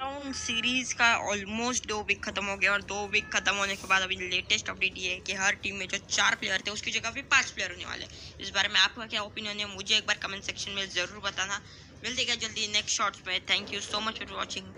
Town series का almost दो week खत्म हो गया और दो वीक खत्म होने के बाद अभी लेटेस्ट अपडेट ये है कि हर टीम में जो चार प्लेयर थे, उसकी जगह पे पाँच प्लेयर होने वाले इस बारे में आपका क्या ओपिनियन है, मुझे एक बार कमेंट सेक्शन में ज़रूर बताना। मिलते क्या जल्दी नेक्स्ट शॉर्ट्स में? Thank you so much for watching